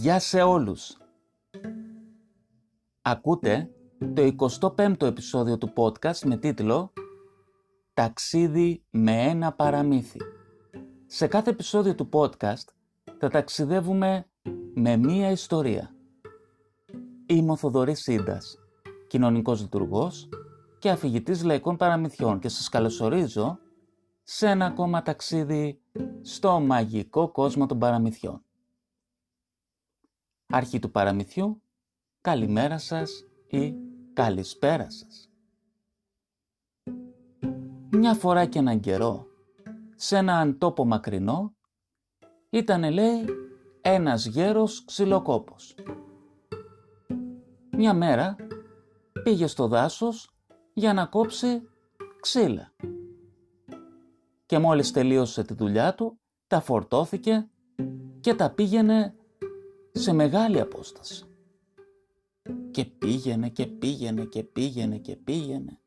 Γεια σε όλους! Ακούτε το 25ο επεισόδιο του podcast με τίτλο «Ταξίδι με ένα παραμύθι». Σε κάθε επεισόδιο του podcast θα ταξιδεύουμε με μία ιστορία. Είμαι ο Θοδωρής Σίντας, κοινωνικός λειτουργός και αφηγητής λαϊκών παραμυθιών και σας καλωσορίζω σε ένα ακόμα ταξίδι στο μαγικό κόσμο των παραμυθιών. Αρχή του παραμυθιού, καλημέρα σας ή καλησπέρα σας. Μια φορά και έναν καιρό, σε έναν τόπο μακρινό, ήταν λέει ένας γέρος ξυλοκόπος. Μια μέρα πήγε στο δάσος για να κόψει ξύλα. Και μόλις τελείωσε τη δουλειά του, τα φορτώθηκε και τα πήγαινε σε μεγάλη απόσταση. Και πήγαινε και πήγαινε και πήγαινε και πήγαινε.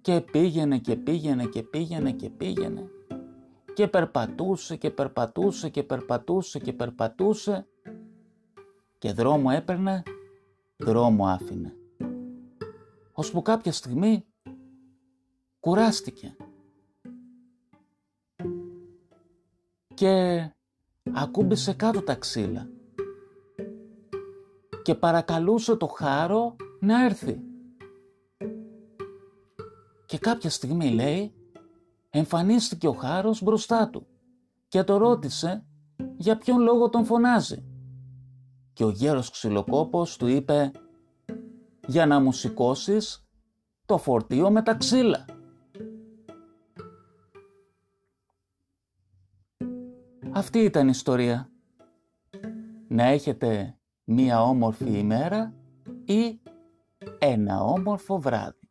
Και πήγαινε και πήγαινε και πήγαινε και πήγαινε. Και περπατούσε και περπατούσε και περπατούσε και περπατούσε. Και δρόμο έπαιρνε, δρόμο άφηνε. Ώσπου κάποια στιγμή κουράστηκε. Και ακούμπησε κάτω τα ξύλα και παρακαλούσε το χάρο να έρθει. Και κάποια στιγμή λέει εμφανίστηκε ο χάρος μπροστά του και το ρώτησε για ποιον λόγο τον φωνάζει. Και ο γέρος ξυλοκόπος του είπε «Για να μου σηκώσεις το φορτίο με τα ξύλα». Αυτή ήταν η ιστορία. Να έχετε μία όμορφη ημέρα ή ένα όμορφο βράδυ.